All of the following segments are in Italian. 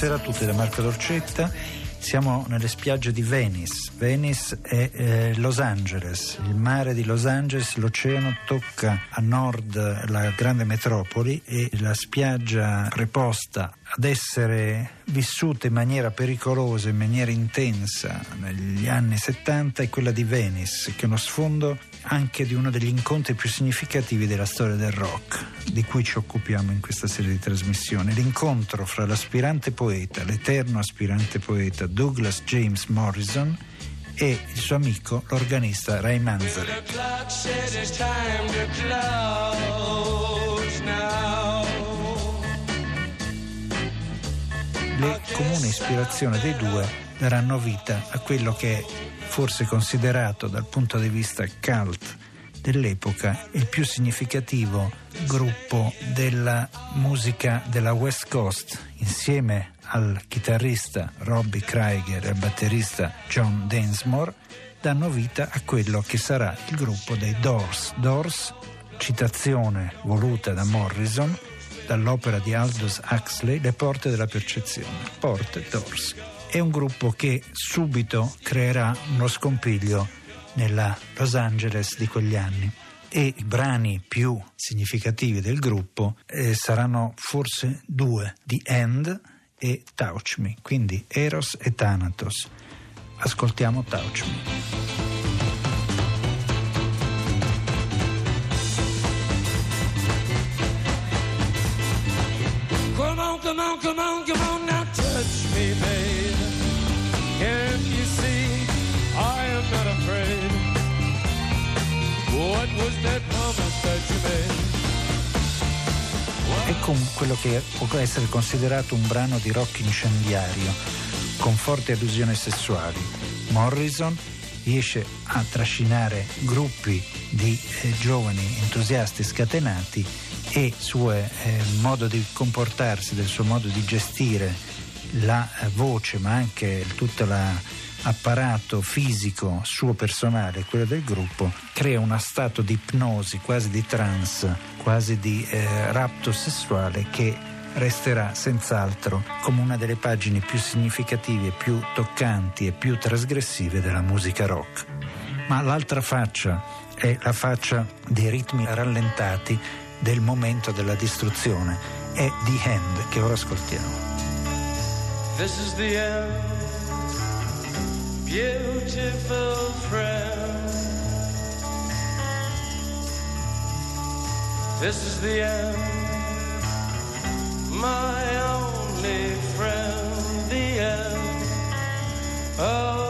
Buonasera a tutti da Marco Dolcetta. Siamo nelle spiagge di Venice. Venice è eh, Los Angeles. Il mare di Los Angeles, l'oceano tocca a nord la grande metropoli e la spiaggia preposta ad essere vissuta in maniera pericolosa, in maniera intensa negli anni 70 è quella di Venice, che è uno sfondo anche di uno degli incontri più significativi della storia del rock, di cui ci occupiamo in questa serie di trasmissioni. L'incontro fra l'aspirante poeta, l'eterno aspirante poeta Douglas James Morrison e il suo amico, l'organista Ray Manzarek. Le comuni ispirazioni dei due daranno vita a quello che è forse considerato dal punto di vista cult dell'epoca il più significativo gruppo della musica della West Coast insieme al chitarrista Robbie Krieger e al batterista John Densmore danno vita a quello che sarà il gruppo dei Doors. Doors, citazione voluta da Morrison dall'opera di Aldous Huxley Le porte della percezione. Porte Doors. È un gruppo che subito creerà uno scompiglio nella Los Angeles di quegli anni e i brani più significativi del gruppo eh, saranno forse due, The End e Touch Me, quindi Eros e Thanatos. Ascoltiamo Touch Me. On, come on, come on, now touch me, babe. Can't you see I am not afraid? What was that promise that you made? con quello che può essere considerato un brano di rock incendiario, con forti allusioni sessuali. Morrison riesce a trascinare gruppi di eh, giovani entusiasti scatenati e suo eh, modo di comportarsi, del suo modo di gestire la eh, voce, ma anche tutto l'apparato fisico suo personale, quello del gruppo, crea uno stato di ipnosi, quasi di trance, quasi di eh, rapto sessuale che resterà senz'altro come una delle pagine più significative, più toccanti e più trasgressive della musica rock. Ma l'altra faccia è la faccia dei ritmi rallentati del momento della distruzione. È The Hand che ora ascoltiamo. This is the end, beautiful friend. This is the end, my only friend. The end of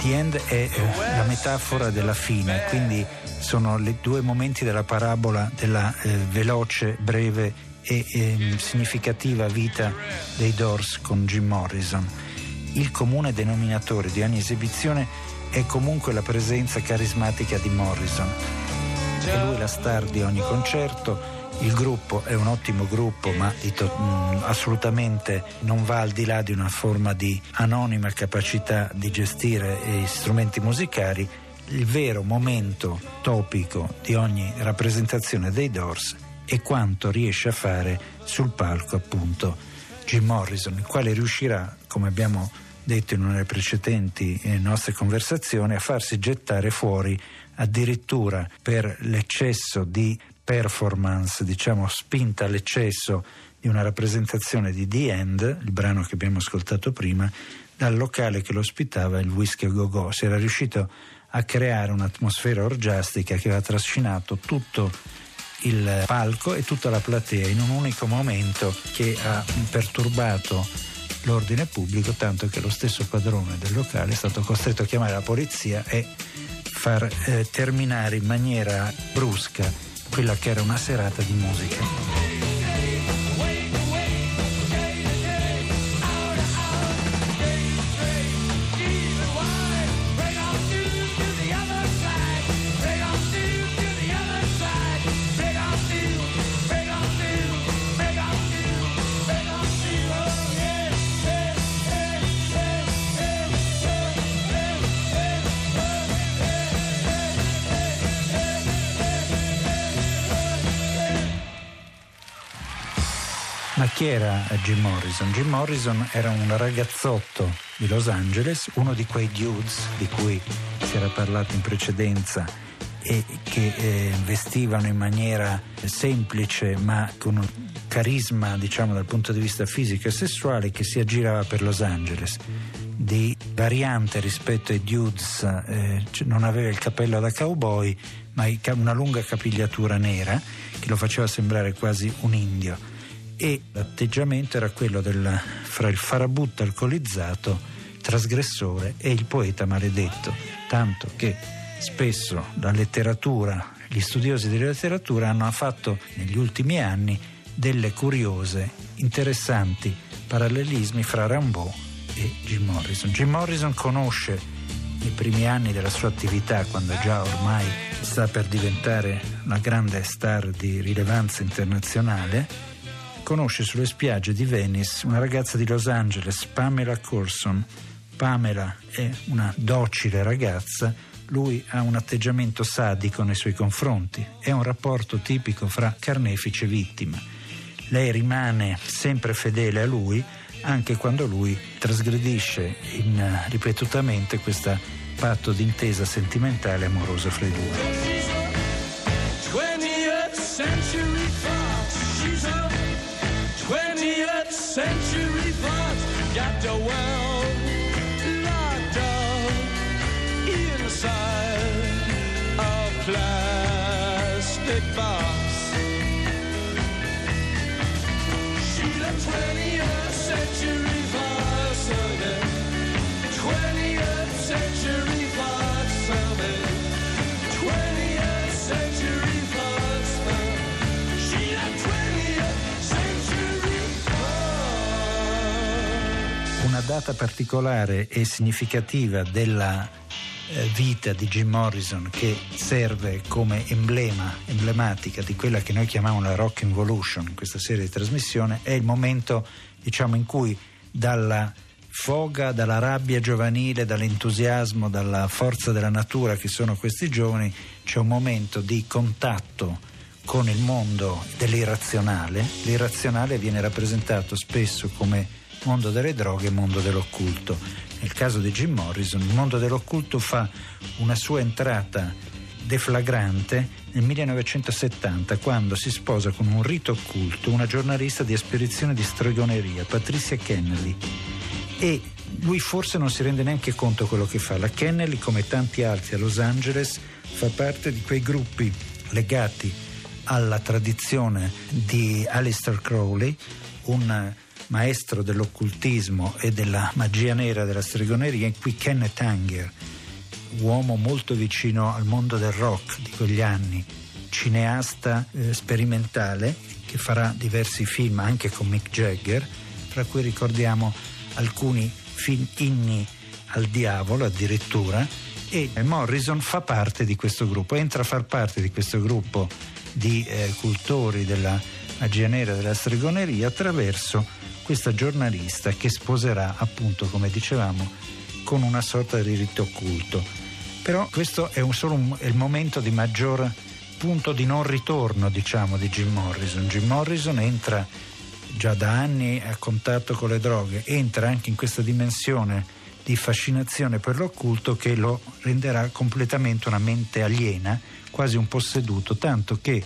The End è eh, la metafora della fine, quindi sono i due momenti della parabola della eh, veloce, breve e ehm, significativa vita dei Doors con Jim Morrison. Il comune denominatore di ogni esibizione è comunque la presenza carismatica di Morrison. È lui la star di ogni concerto. Il gruppo è un ottimo gruppo, ma mh, assolutamente non va al di là di una forma di anonima capacità di gestire gli strumenti musicali. Il vero momento topico di ogni rappresentazione dei Doors è quanto riesce a fare sul palco, appunto, Jim Morrison, il quale riuscirà, come abbiamo detto in una delle precedenti eh, nostre conversazioni, a farsi gettare fuori addirittura per l'eccesso di performance, diciamo spinta all'eccesso di una rappresentazione di The End, il brano che abbiamo ascoltato prima, dal locale che lo ospitava, il Whisky Go Go. Si era riuscito a creare un'atmosfera orgiastica che aveva trascinato tutto il palco e tutta la platea in un unico momento che ha perturbato l'ordine pubblico, tanto che lo stesso padrone del locale è stato costretto a chiamare la polizia e far eh, terminare in maniera brusca quella che era una serata di musica. Ma chi era Jim Morrison? Jim Morrison era un ragazzotto di Los Angeles, uno di quei dudes di cui si era parlato in precedenza e che eh, vestivano in maniera semplice ma con un carisma diciamo dal punto di vista fisico e sessuale che si aggirava per Los Angeles di variante rispetto ai dudes eh, non aveva il cappello da cowboy ma una lunga capigliatura nera che lo faceva sembrare quasi un indio e l'atteggiamento era quello del, fra il farabutto alcolizzato, trasgressore e il poeta maledetto, tanto che spesso la letteratura, gli studiosi della letteratura hanno fatto negli ultimi anni delle curiose, interessanti parallelismi fra Rimbaud e Jim Morrison. Jim Morrison conosce nei primi anni della sua attività, quando già ormai sta per diventare una grande star di rilevanza internazionale, conosce sulle spiagge di Venice una ragazza di Los Angeles, Pamela Corson. Pamela è una docile ragazza, lui ha un atteggiamento sadico nei suoi confronti, è un rapporto tipico fra carnefice e vittima. Lei rimane sempre fedele a lui anche quando lui trasgredisce in, ripetutamente questo patto d'intesa sentimentale e amorosa fra i due. Data particolare e significativa della eh, vita di Jim Morrison che serve come emblema, emblematica di quella che noi chiamiamo la Rock Involution in questa serie di trasmissione è il momento diciamo in cui dalla foga, dalla rabbia giovanile, dall'entusiasmo, dalla forza della natura che sono questi giovani c'è un momento di contatto con il mondo dell'irrazionale. L'irrazionale viene rappresentato spesso come mondo delle droghe e mondo dell'occulto. Nel caso di Jim Morrison, il mondo dell'occulto fa una sua entrata deflagrante nel 1970 quando si sposa con un rito occulto una giornalista di spedizione di stregoneria, Patricia Kennelly. E lui forse non si rende neanche conto quello che fa. La Kennelly, come tanti altri a Los Angeles, fa parte di quei gruppi legati alla tradizione di Aleister Crowley, un maestro dell'occultismo e della magia nera della stregoneria, in cui Kenneth Anger, uomo molto vicino al mondo del rock di quegli anni, cineasta eh, sperimentale che farà diversi film anche con Mick Jagger, fra cui ricordiamo alcuni film inni al diavolo addirittura e Morrison fa parte di questo gruppo, entra a far parte di questo gruppo di eh, cultori della magia nera della stregoneria attraverso questa giornalista che sposerà appunto come dicevamo con una sorta di rito occulto. Però questo è un, solo un, è il momento di maggior punto di non ritorno diciamo di Jim Morrison. Jim Morrison entra già da anni a contatto con le droghe entra anche in questa dimensione di fascinazione per l'occulto che lo renderà completamente una mente aliena quasi un posseduto tanto che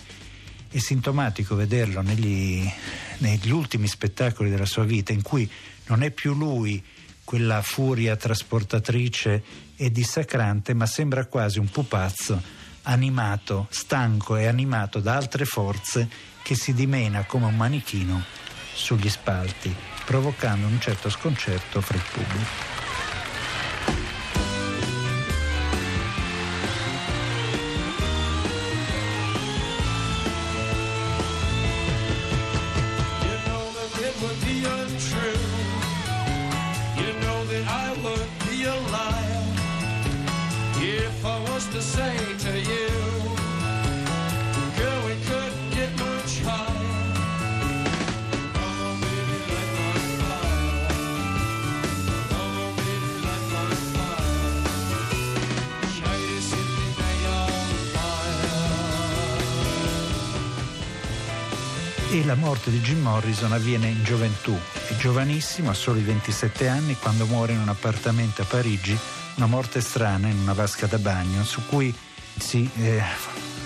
è sintomatico vederlo negli, negli ultimi spettacoli della sua vita in cui non è più lui quella furia trasportatrice e dissacrante, ma sembra quasi un pupazzo animato, stanco e animato da altre forze che si dimena come un manichino sugli spalti, provocando un certo sconcerto fra il pubblico. Was to say to you. E la morte di Jim Morrison avviene in gioventù, è giovanissimo, ha soli 27 anni, quando muore in un appartamento a Parigi, una morte strana in una vasca da bagno su cui si, eh,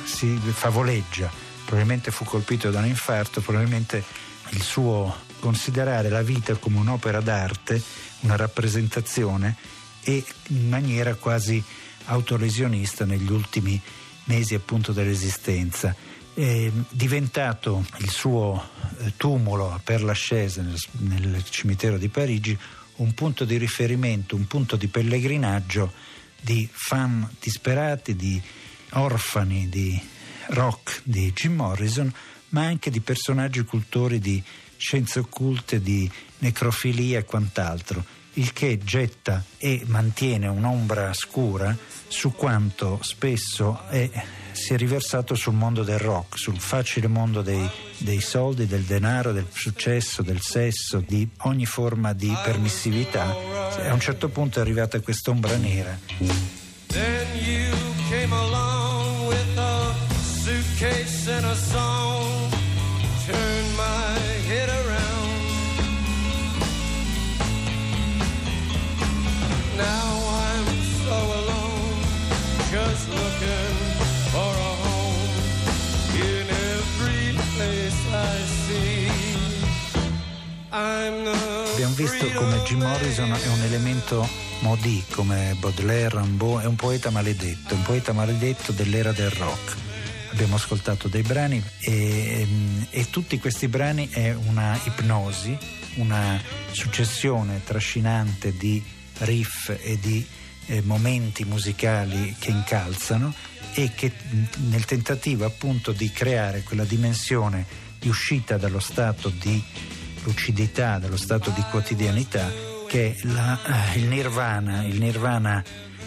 si favoleggia. Probabilmente fu colpito da un infarto, probabilmente il suo considerare la vita come un'opera d'arte, una rappresentazione e in maniera quasi autolesionista negli ultimi mesi appunto dell'esistenza è diventato il suo eh, tumulo a Père Lachaise nel, nel cimitero di Parigi un punto di riferimento, un punto di pellegrinaggio di fan disperati, di orfani di rock di Jim Morrison, ma anche di personaggi cultori di scienze occulte, di necrofilia e quant'altro, il che getta e mantiene un'ombra scura su quanto spesso è si è riversato sul mondo del rock, sul facile mondo dei, dei, soldi, del denaro, del successo, del sesso, di ogni forma di permissività. A un certo punto è arrivata quest'ombra nera. Then you came along visto come Jim Morrison è un elemento Modi, come Baudelaire, Rimbaud, è un poeta maledetto, un poeta maledetto dell'era del rock. Abbiamo ascoltato dei brani e, e tutti questi brani è una ipnosi, una successione trascinante di riff e di eh, momenti musicali che incalzano e che nel tentativo appunto di creare quella dimensione di uscita dallo stato di lucidità, dallo stato di quotidianità che è la, il nirvana, il nirvana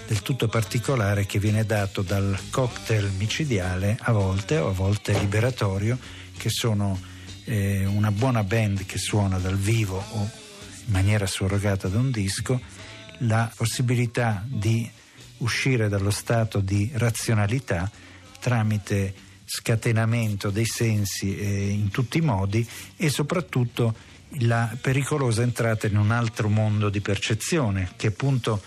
del tutto particolare che viene dato dal cocktail micidiale a volte o a volte liberatorio che sono eh, una buona band che suona dal vivo o in maniera surrogata da un disco la possibilità di uscire dallo stato di razionalità tramite scatenamento dei sensi eh, in tutti i modi e soprattutto la pericolosa entrata in un altro mondo di percezione che è appunto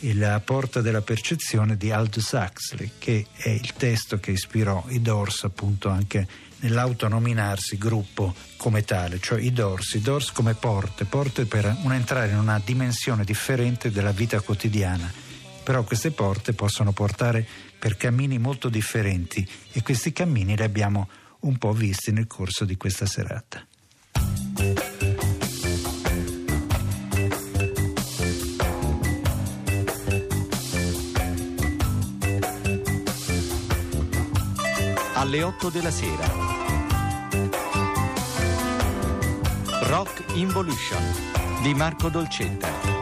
la porta della percezione di Aldous Huxley che è il testo che ispirò i Doors appunto anche nell'autonominarsi gruppo come tale, cioè i Doors, i Doors come porte, porte per un entrare in una dimensione differente della vita quotidiana. Però queste porte possono portare per cammini molto differenti e questi cammini li abbiamo un po' visti nel corso di questa serata. alle 8 della sera. Rock Involution di Marco Dolcetta.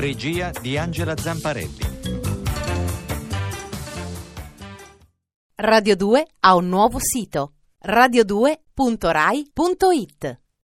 Regia di Angela Zamparelli. Radio 2 ha un nuovo sito radio2.rai.it